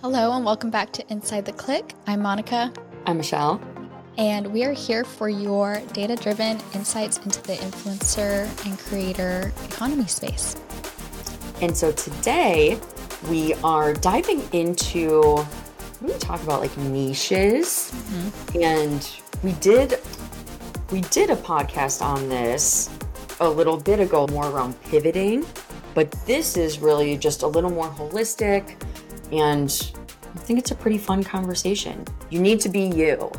Hello, and welcome back to Inside the Click. I'm Monica, I'm Michelle. and we are here for your data driven insights into the influencer and creator economy space. And so today we are diving into we talk about like niches? Mm-hmm. And we did we did a podcast on this a little bit ago more around pivoting, but this is really just a little more holistic and I think it's a pretty fun conversation. You need to be you.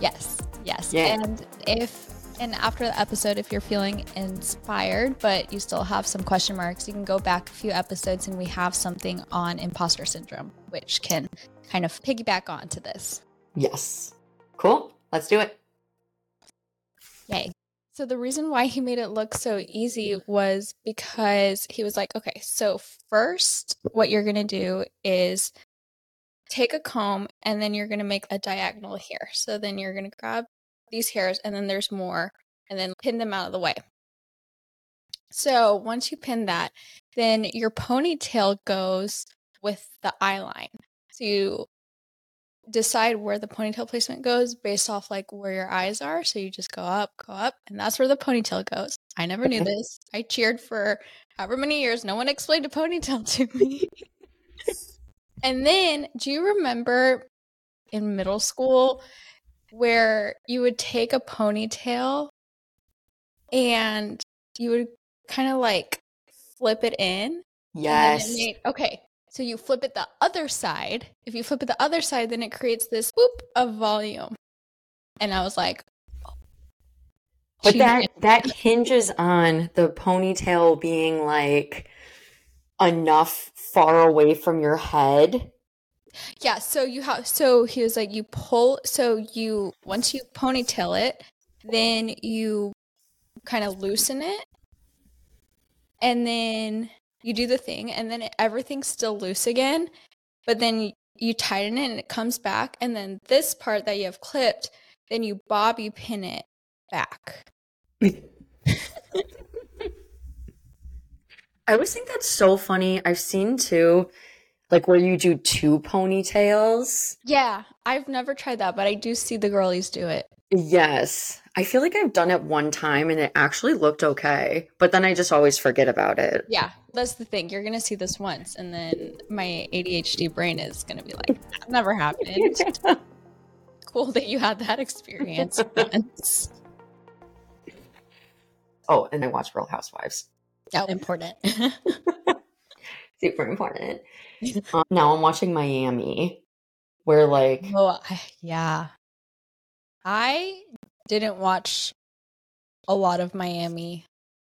Yes, yes. Yeah. And if and after the episode, if you're feeling inspired, but you still have some question marks, you can go back a few episodes and we have something on imposter syndrome, which can kind of piggyback onto this. Yes. Cool. Let's do it. Yay. So the reason why he made it look so easy was because he was like, okay, so first what you're going to do is take a comb and then you're going to make a diagonal here. So then you're going to grab these hairs and then there's more and then pin them out of the way. So once you pin that, then your ponytail goes with the eye line. So you decide where the ponytail placement goes based off like where your eyes are. So you just go up, go up, and that's where the ponytail goes. I never knew this. I cheered for however many years. No one explained a ponytail to me. and then, do you remember in middle school where you would take a ponytail and you would kind of like flip it in Yes. made- okay. So you flip it the other side. If you flip it the other side, then it creates this whoop of volume. And I was like, But that that hinges on the ponytail being like enough far away from your head. yeah. So you have, so he was like, you pull, so you, once you ponytail it, then you kind of loosen it. And then you do the thing, and then it, everything's still loose again. But then you, you tighten it and it comes back. And then this part that you have clipped, then you bobby pin it back. I always think that's so funny. I've seen too, like where you do two ponytails. Yeah, I've never tried that, but I do see the girlies do it. Yes. I feel like I've done it one time and it actually looked okay, but then I just always forget about it. Yeah, that's the thing. You're gonna see this once, and then my ADHD brain is gonna be like, "That never happened." cool that you had that experience once. oh, and I watch Real Housewives. Oh, important. Super important. um, now I'm watching Miami, where like oh, I, yeah. I didn't watch a lot of Miami.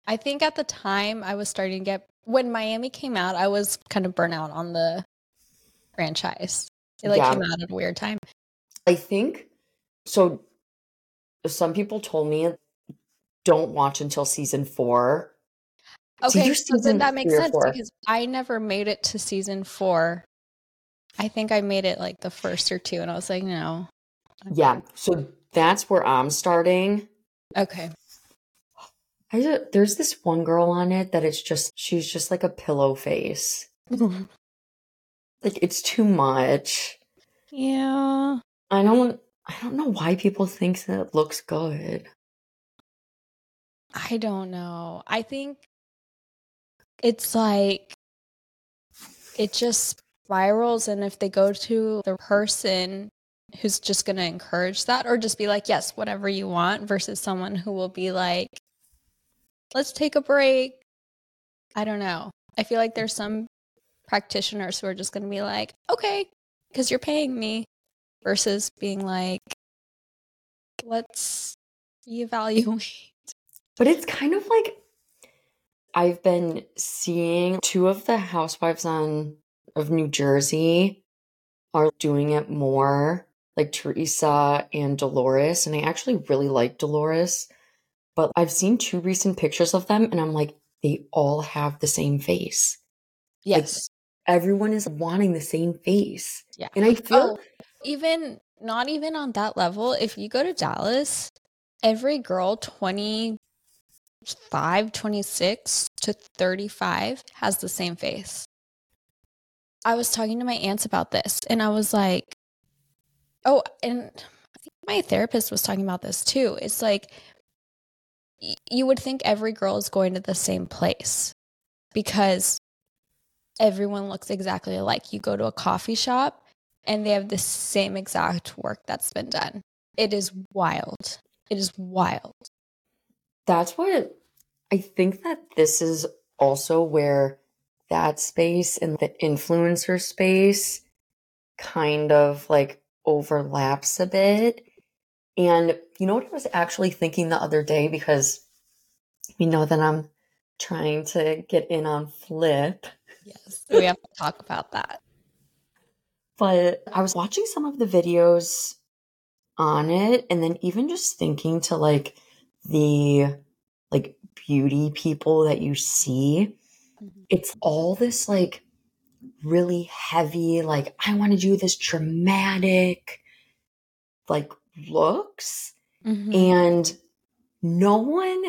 I think at the time I was starting to get when Miami came out, I was kind of burnt out on the franchise. It like Yeah. came out at a weird time. I think so. Some people told me don't watch until season four. Okay, so then that makes sense because I never made it to season four. I think I made it like the first or two, and I was like, no. Yeah, so that's where I'm starting. Okay. I there's this one girl on it that it's just she's just like a pillow face. Like it's too much. yeah. I don't I don't know why people think that it looks good. I don't know. I think it's like it just spirals, and if they go to the person who's just going to encourage that or just be like, yes, whatever you want, versus someone who will be like, let's take a break. I don't know. I feel like there's some practitioners who are just going to be like, okay, because you're paying me, versus being like, let's reevaluate. But it's kind of like I've been seeing two of the housewives on of New Jersey are doing it more, like Teresa and Dolores, and I actually really like Dolores. But I've seen two recent pictures of them and I'm like they all have the same face. Yes. Everyone is wanting the same face. Yeah. And I feel Oh, even not even on that level, if you go to Dallas, every girl 25, 26 to 35 has the same face. I was talking to my aunts about this and I was like, oh, and my therapist was talking about this too. It's like, you would think every girl is going to the same place because everyone looks exactly alike. You go to a coffee shop and they have the same exact work that's been done. It is wild. It is wild. That's what I think that this is also where that space and the influencer space kind of like overlaps a bit. And you know what I was actually thinking the other day because you know that I'm trying to get in on Flip. Yes, we have to talk about that. But I was watching some of the videos on it and then even just thinking to like the like beauty people that you see mm-hmm. it's all this like really heavy like i want to do this dramatic like looks mm-hmm. and no one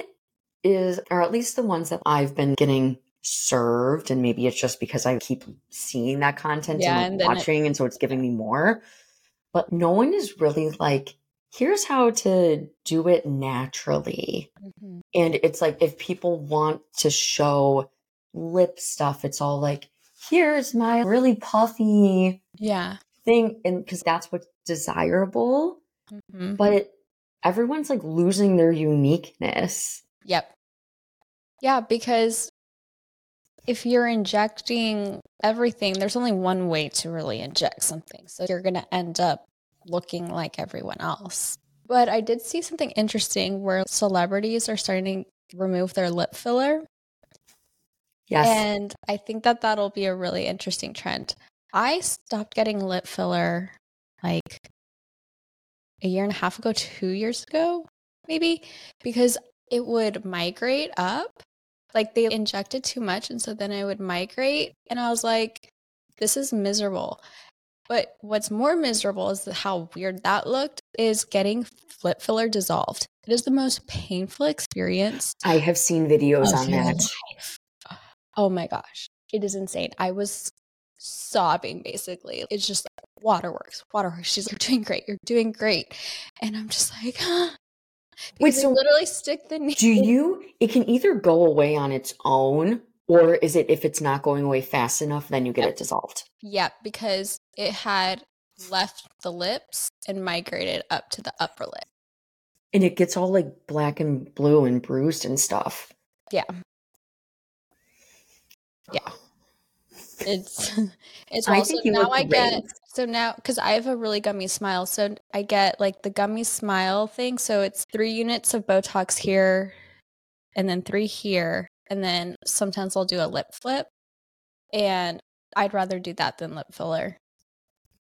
is or at least the ones that i've been getting served and maybe it's just because i keep seeing that content yeah, and, like, and watching it- and so it's giving me more but no one is really like, here's how to do it naturally. Mm-hmm. And it's like, if people want to show lip stuff, it's all like, here's my really puffy yeah thing. And because that's what's desirable. Mm-hmm. But everyone's like losing their uniqueness. Yep. Yeah, because if you're injecting everything, there's only one way to really inject something. So you're going to end up looking like everyone else. But I did see something interesting where celebrities are starting to remove their lip filler. Yes. And I think that that'll be a really interesting trend. I stopped getting lip filler like a year and a half ago, two years ago, maybe, because it would migrate up like they injected too much and so then I would migrate and I was like this is miserable. But what's more miserable is how weird that looked is getting lip filler dissolved. It is the most painful experience. I have seen videos on that. Life. Oh my gosh. It is insane. I was sobbing basically. It's just like waterworks, waterworks. She's like, You're doing great. You're doing great. And I'm just like, huh? Wait, so literally stick the needle. Do you? It can either go away on its own, or is it if it's not going away fast enough, then you get yep. it dissolved? Yeah, because it had left the lips and migrated up to the upper lip. And it gets all like black and blue and bruised and stuff. Yeah. Yeah. It's it's I also now I get so now because I have a really gummy smile, so I get like the gummy smile thing. So it's three units of Botox here, and then three here, and then sometimes I'll do a lip flip, and I'd rather do that than lip filler.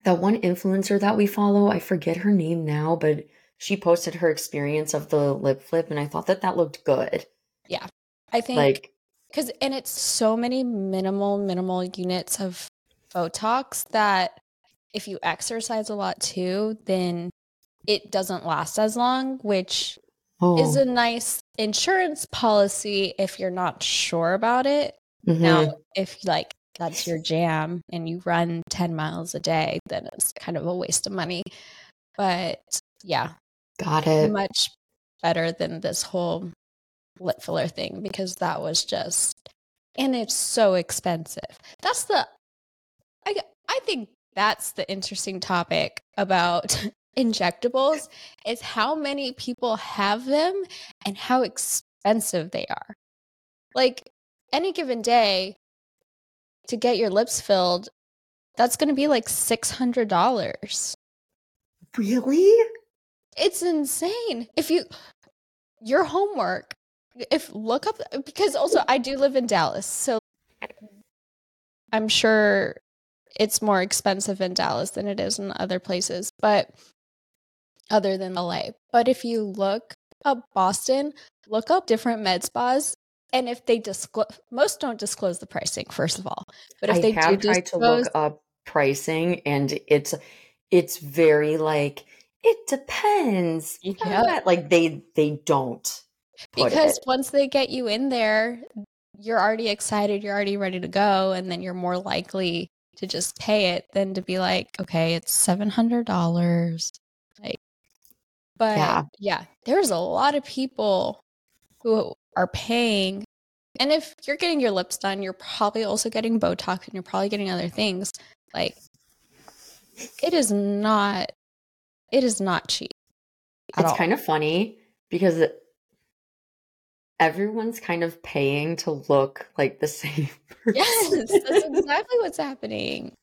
That one influencer that we follow, I forget her name now, but she posted her experience of the lip flip, and I thought that that looked good. Yeah, I think like because and it's so many minimal minimal units of Botox that if you exercise a lot too, then it doesn't last as long, which oh. is a nice insurance policy if you're not sure about it. Mm-hmm. Now, if like that's your jam and you run 10 miles a day, then it's kind of a waste of money. But yeah, got it. Much better than this whole lip filler thing because that was just, and it's so expensive. That's the, I, I think that's the interesting topic about injectables is how many people have them and how expensive they are. Like any given day to get your lips filled, that's going to be like $600. Really? It's insane. If you your homework if look up because also I do live in Dallas, so I'm sure it's more expensive in Dallas than it is in other places, but other than LA. But if you look up Boston, look up different med spas. And if they disclose, most don't disclose the pricing, first of all. But if I they have do tried disclose, to look up pricing, and it's it's very like it depends. Yeah, like they they don't because once they get you in there, you're already excited, you're already ready to go, and then you're more likely to just pay it than to be like, okay, it's seven hundred dollars. Like, but yeah. yeah, there's a lot of people who are paying. And if you're getting your lips done, you're probably also getting Botox and you're probably getting other things. Like, it is not, it is not cheap. It's all. kind of funny because everyone's kind of paying to look like the same person. Yes, that's exactly what's happening.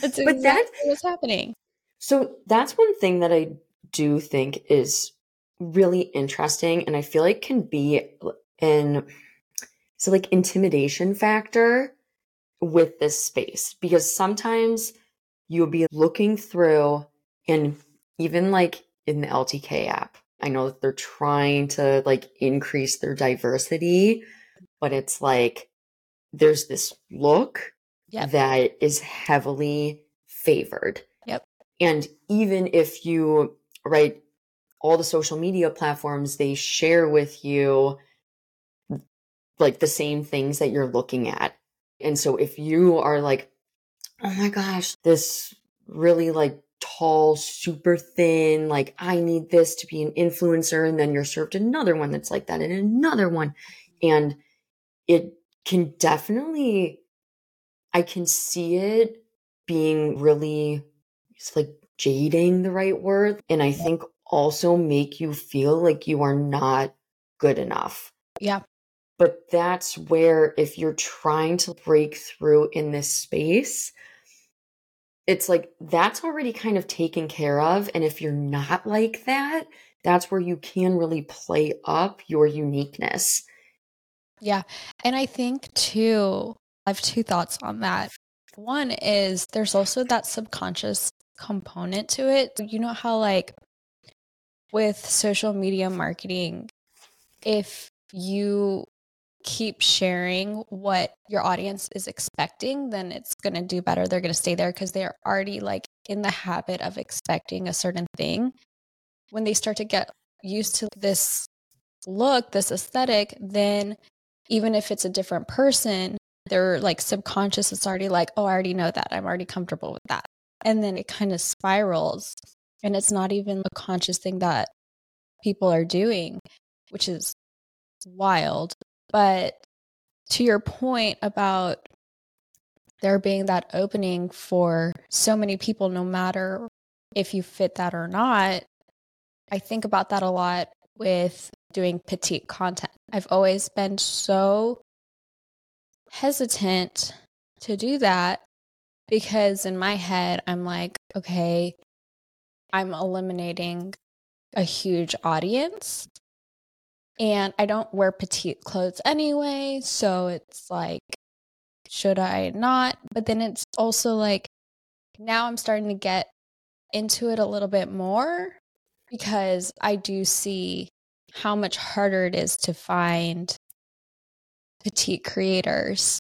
That's exactly but that's, what's happening. So that's one thing that I do think is really interesting and I feel like can be an so like intimidation factor with this space because sometimes you'll be looking through and even like in the LTK app I know that they're trying to like increase their diversity, but it's like there's this look yep. that is heavily favored. Yep. And even if you, right, all the social media platforms, they share with you like the same things that you're looking at. And so if you are like, oh my gosh, this really like tall, super thin, like I need this to be an influencer. And then you're served another one that's like that and another one. And it can definitely, I can see it being really, it's like jading the right word. And I think also make you feel like you are not good enough. Yeah. But that's where, if you're trying to break through in this space, it's like that's already kind of taken care of. And if you're not like that, that's where you can really play up your uniqueness. Yeah. And I think too, I have two thoughts on that. One is there's also that subconscious component to it. You know how, like, with social media marketing, if you keep sharing what your audience is expecting, then it's going to do better. They're going to stay there because they're already like in the habit of expecting a certain thing. When they start to get used to this look, this aesthetic, then even if it's a different person, they're like subconscious it's already like, oh, I already know that. I'm already comfortable with that. And then it kind of spirals. And it's not even a conscious thing that people are doing, which is wild. But to your point about there being that opening for so many people, no matter if you fit that or not, I think about that a lot with doing petite content. I've always been so hesitant to do that because in my head, I'm like, okay, I'm eliminating a huge audience and I don't wear petite clothes anyway. So it's like, should I not? But then it's also like, now I'm starting to get into it a little bit more because I do see how much harder it is to find petite creators.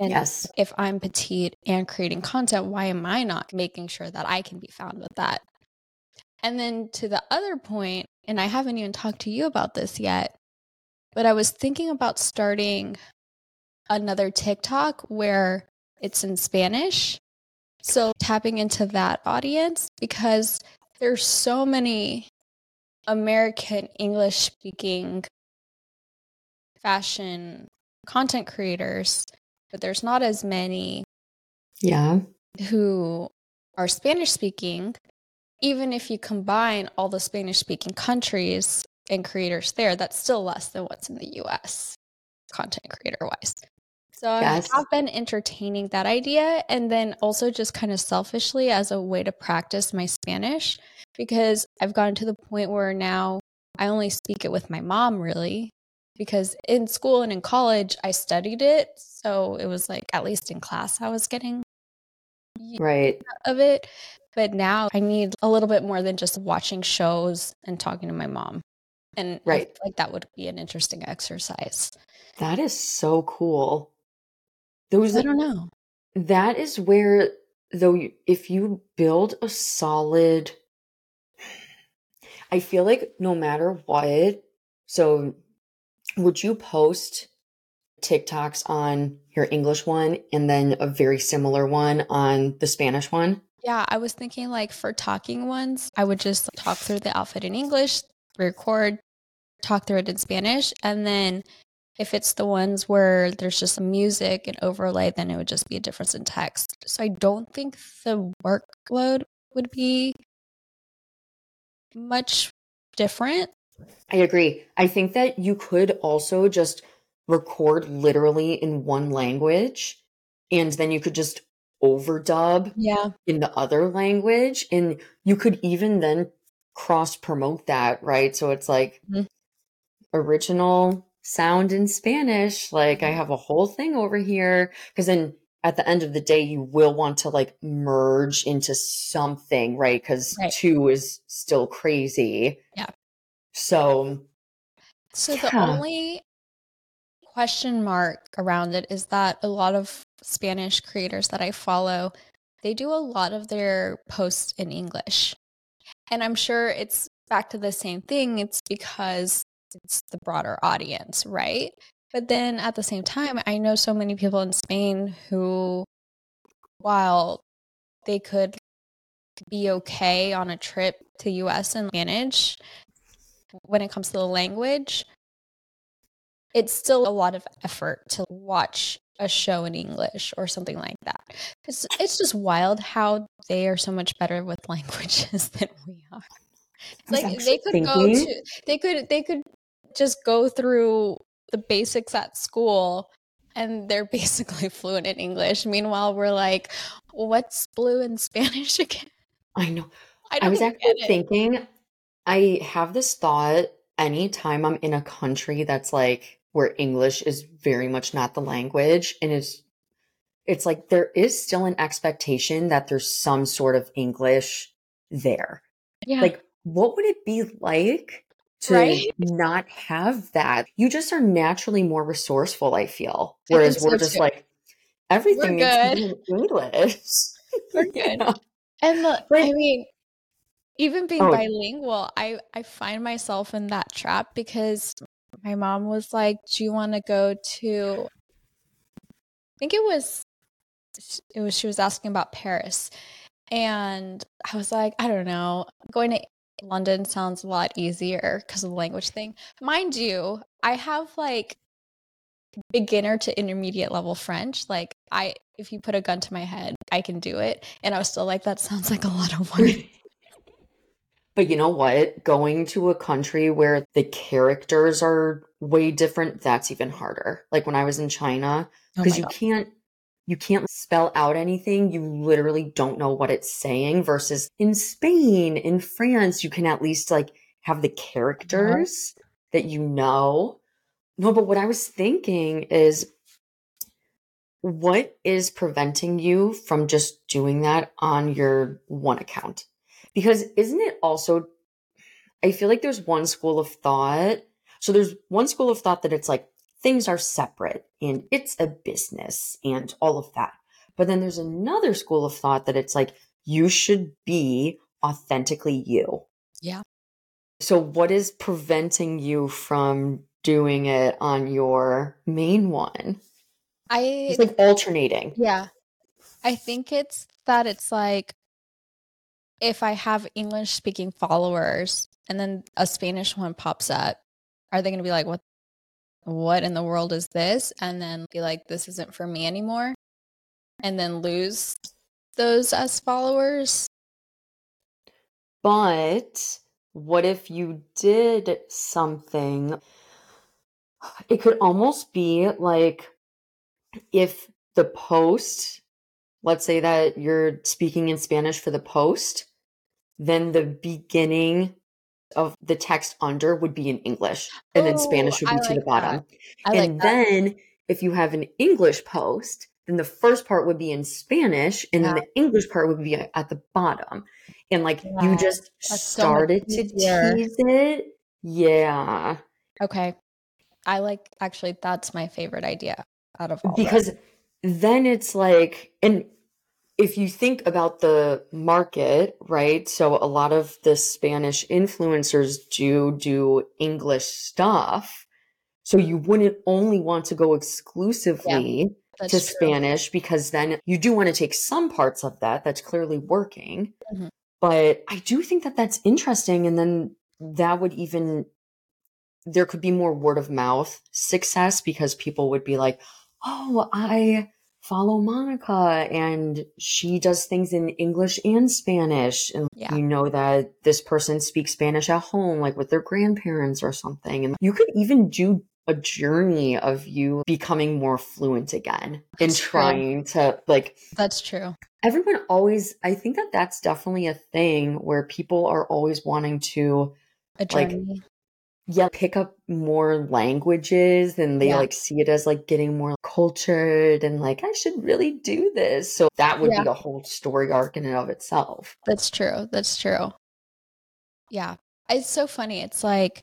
And yes. if I'm petite and creating content, why am I not making sure that I can be found with that? And then to the other point, and I haven't even talked to you about this yet, but I was thinking about starting another TikTok where it's in Spanish. So tapping into that audience because there's so many American English speaking fashion content creators, but there's not as many yeah who are Spanish speaking even if you combine all the Spanish speaking countries and creators there, that's still less than what's in the US content creator wise. So yes. I've been entertaining that idea and then also just kind of selfishly as a way to practice my Spanish because I've gotten to the point where now I only speak it with my mom really because in school and in college I studied it so it was like at least in class I was getting right of it but now I need a little bit more than just watching shows and talking to my mom. And right. like that would be an interesting exercise. That is so cool. Those I don't know. That is where though if you build a solid I feel like no matter what, so would you post TikToks on your English one and then a very similar one on the Spanish one? Yeah, I was thinking like for talking ones, I would just talk through the outfit in English, record, talk through it in Spanish, and then if it's the ones where there's just some music and overlay, then it would just be a difference in text. So I don't think the workload would be much different. I agree. I think that you could also just record literally in one language and then you could just overdub yeah. in the other language and you could even then cross promote that, right? So it's like mm-hmm. original sound in Spanish. Like I have a whole thing over here. Cause then at the end of the day, you will want to like merge into something, right? Cause right. two is still crazy. Yeah. So, so yeah. the only question mark around it is that a lot of Spanish creators that I follow, they do a lot of their posts in English. And I'm sure it's back to the same thing. It's because it's the broader audience, right? But then at the same time, I know so many people in Spain who, while they could be okay on a trip to US and manage when it comes to the language, it's still a lot of effort to watch a show in English or something like that. It's it's just wild how they are so much better with languages than we are. like they could thinking. go to they could they could just go through the basics at school and they're basically fluent in English. Meanwhile, we're like, what's blue in Spanish again? I know. I, I was actually thinking, I have this thought anytime I'm in a country that's like where English is very much not the language and it's it's like there is still an expectation that there's some sort of English there. Yeah. Like what would it be like to right? not have that. You just are naturally more resourceful, I feel. Whereas we're just too. like everything we're good. English. We're good. And the, I mean, even being oh. bilingual, I I find myself in that trap because my mom was like, "Do you want to go to?" I think it was it was she was asking about Paris, and I was like, I don't know, going to London sounds a lot easier because of the language thing. Mind you, I have like beginner to intermediate level French. Like I if you put a gun to my head, I can do it. And I was still like, that sounds like a lot of work. But you know what? Going to a country where the characters are way different, that's even harder. Like when I was in China, because oh you God. can't you can't spell out anything. You literally don't know what it's saying versus in Spain, in France, you can at least like have the uh-huh. characters that you know. No, but what I was thinking is what is preventing you from just doing that on your one account? Because isn't it also, I feel like there's one school of thought. So there's one school of thought that it's like, things are separate and it's a business and all of that. But then there's another school of thought that it's like you should be authentically you. Yeah. So what is preventing you from doing it on your main one? I It's like alternating. Yeah. I think it's that it's like if I have English speaking followers and then a Spanish one pops up, are they going to be like, what what in the world is this? And then be like, this isn't for me anymore. And then lose those as followers. But what if you did something? It could almost be like if the post, let's say that you're speaking in Spanish for the post, then the beginning of the text under would be in English and oh, then Spanish would be I to like the bottom. and like then if you have an English post, then the first part would be in Spanish and yeah. then the English part would be at the bottom. And like yeah. you just That's started so to tease it. Yeah. Okay. I like actually that's my favorite idea out of all because then it's like and if you think about the market, right? So a lot of the Spanish influencers do do English stuff. So you wouldn't only want to go exclusively That's to true. Spanish because then you do want to take some parts of that. That's clearly working. Mhm. But I do think that that's interesting. And then that would even, there could be more word of mouth success because people would be like, oh, I follow Monica and she does things in English and Spanish. And Yeah. you know that this person speaks Spanish at home, like with their grandparents or something. And you could even do a journey of you becoming more fluent again and trying to like That's true. everyone always i think that that's definitely a thing where people are always wanting to A Like, journey. Yeah pick up more languages and they Yeah. like see it as like getting more cultured and like i should really do this so that would Yeah. be a whole story arc in and of itself That's true. That's true. Yeah. It's so funny. It's like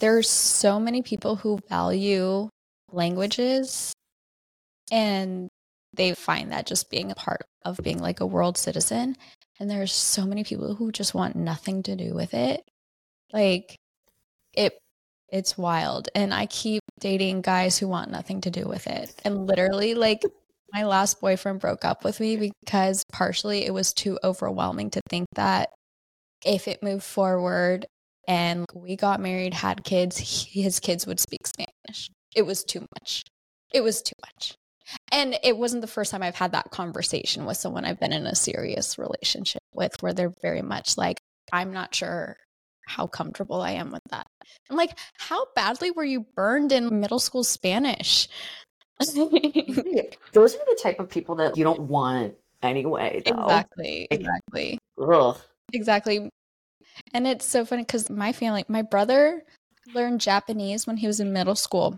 there's so many people who value languages and they find that just being a part of being like a world citizen. And there's so many people who just want nothing to do with it. Like it it's wild. And I keep dating guys who want nothing to do with it. And literally like my last boyfriend broke up with me because partially it was too overwhelming to think that if it moved forward and we got married, had kids, he- his kids would speak Spanish. It was too much. It was too much. And it wasn't the first time I've had that conversation with someone I've been in a serious relationship with where they're very much like, I'm not sure how comfortable I am with that. I'm like, how badly were you burned in middle school Spanish? those are the type of people that you don't want anyway though Exactly. Exactly. Ugh. Exactly. And it's so funny because my family, my brother learned Japanese when he was in middle school.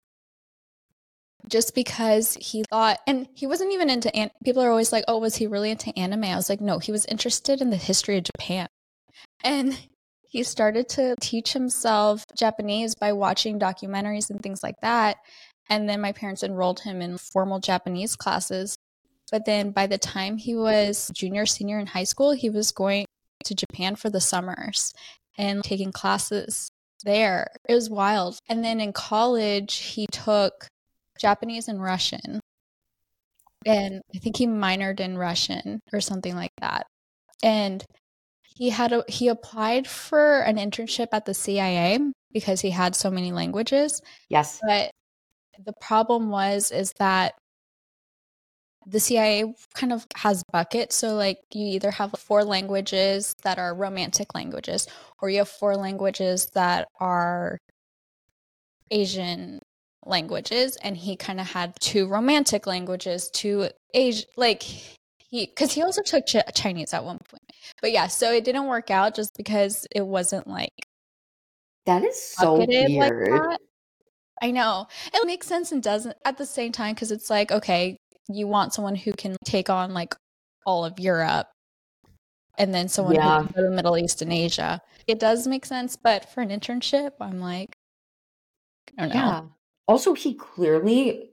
Just because he thought, and he wasn't even into, an- people are always like, oh, was he really into anime? I was like, no, he was interested in the history of Japan. And he started to teach himself Japanese by watching documentaries and things like that. And then my parents enrolled him in formal Japanese classes. But then by the time he was junior, senior in high school, he was going to Japan for the summers and taking classes there. It was wild. And then in college, he took Japanese and Russian. And I think he minored in Russian or something like that. And he had a, he applied for an internship at the CIA because he had so many languages yes but the problem was is that the CIA kind of has buckets. So like you either have four languages that are romantic languages, or you have four languages that are Asian languages, and he kind of had two romantic languages, two Asian like he because he also took Ch- Chinese at one point. But yeah, so it didn't work out just because it wasn't like that is so bucketed like weird that. I know. It makes sense and doesn't at the same time because it's like, okay, you want someone who can take on like all of Europe and then someone Yeah. who can go to the Middle East and Asia. It does make sense, but for an internship, I'm like, I don't know. Yeah. Also, he clearly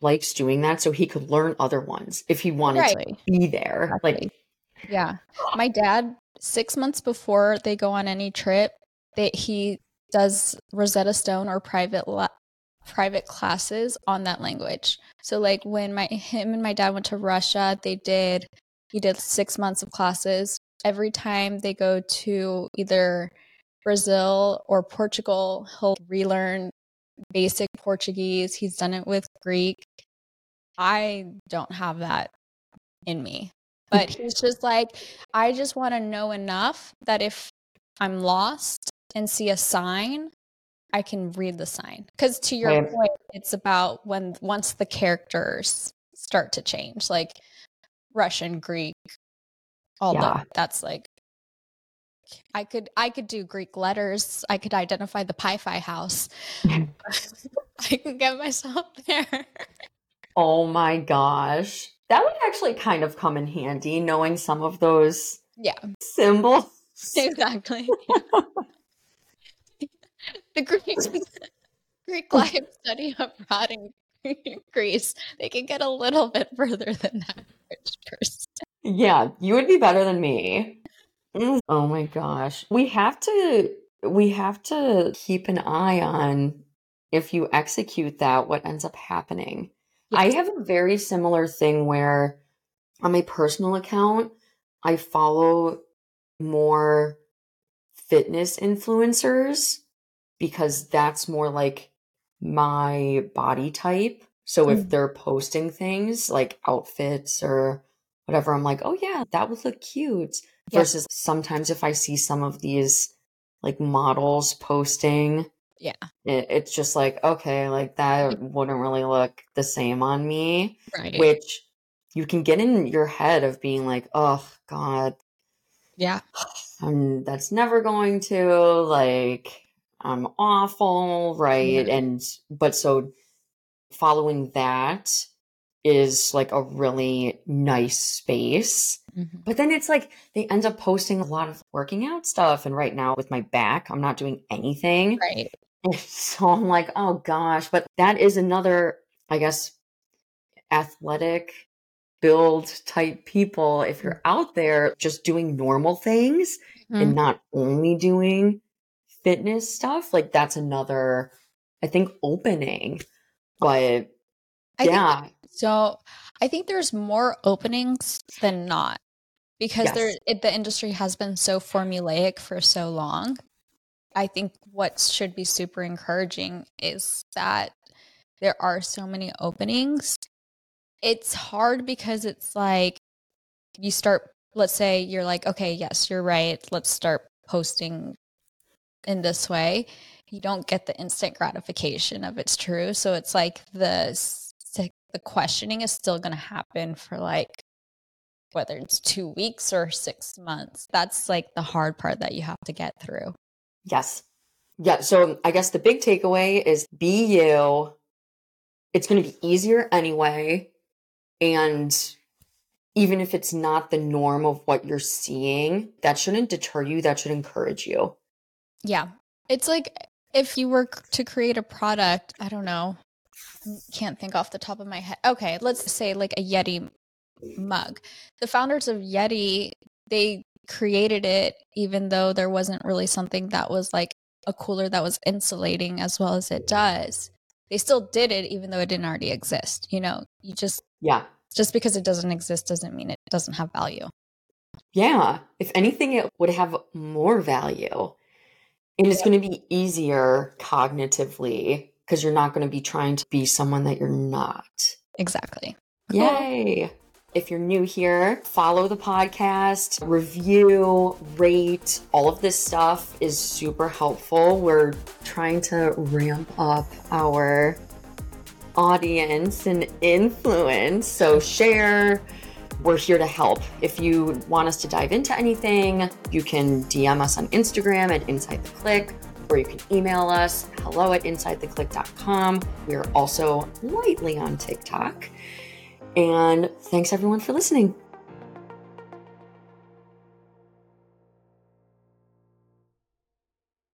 likes doing that so he could learn other ones if he wanted Right. to be there. Exactly. Like, Yeah. My dad, six months before they go on any trip, that he does Rosetta Stone or private la- private classes on that language. So like when my him and my dad went to Russia, they did he did six months of classes. Every time they go to either Brazil or Portugal, he'll relearn basic Portuguese. He's done it with Greek. I don't have that in me. But he's just like, I just want to know enough that if I'm lost and see a sign, I can read the sign. Because to your Right. point, it's about when once the characters start to change, like Russian, Greek, all Yeah. that. That's like I could I could do Greek letters. I could identify the Pi Phi house. I can get myself there. oh my gosh. That would actually kind of come in handy knowing some of those yeah, symbols. exactly. the Greek Greek life study abroad in Greece, they can get a little bit further than that average person. Yeah, you would be better than me. Mm, Oh my gosh. We have to we have to keep an eye on if you execute that, what ends up happening? I have a very similar thing where on my personal account, I follow more fitness influencers because that's more like my body type. So if Mm. they're posting things like outfits or whatever, I'm like, oh yeah, that would look cute. Yeah. Versus sometimes if I see some of these like models posting, Yeah. it, it's just like, okay, like that wouldn't really look the same on me, Right. which you can get in your head of being like, oh God, yeah. um, that's never going to like I'm awful, right? Yeah. And but so following that is like a really nice space. Mhm. But then it's like they end up posting a lot of working out stuff. And right now with my back, I'm not doing anything. Right. So I'm like, oh gosh. But that is another, I guess, athletic build type people. If you're out there just doing normal things and Mhm. not only doing fitness stuff, like that's another, I think, opening. But I think yeah, So I think there's more openings than not because there it, the industry has been so formulaic for so long. I think what should be super encouraging is that there are so many openings. It's hard because it's like you start let's say you're like okay, yes, you're right. Let's start posting in this way. You don't get the instant gratification of it's true. So it's like the the questioning is still going to happen for like whether it's 2 weeks or 6 months. That's like the hard part that you have to get through. Yes. Yeah. So I guess the big takeaway is be you. It's going to be easier anyway. And even if it's not the norm of what you're seeing, that shouldn't deter you. That should encourage you. Yeah. It's like if you were to create a product, I don't know. Can't think off the top of my head. Okay, let's say like a Yeti mug. The founders of Yeti, they created it even though there wasn't really something that was like a cooler that was insulating as well as it does. They still did it even though it didn't already exist. You know, you just Yeah. just because it doesn't exist doesn't mean it doesn't have value. Yeah. If anything, it would have more value. And it's going to be easier cognitively because you're not going to be trying to be someone that you're not. Exactly. Yay. If you're new here, follow the podcast, review, rate. All of this stuff is super helpful. We're trying to ramp up our audience and influence. So share. We're here to help. If you want us to dive into anything, you can DM us on Instagram at Inside the Click, or you can email us hello at insidetheclick.com. We are also lightly on TikTok. And thanks everyone for listening.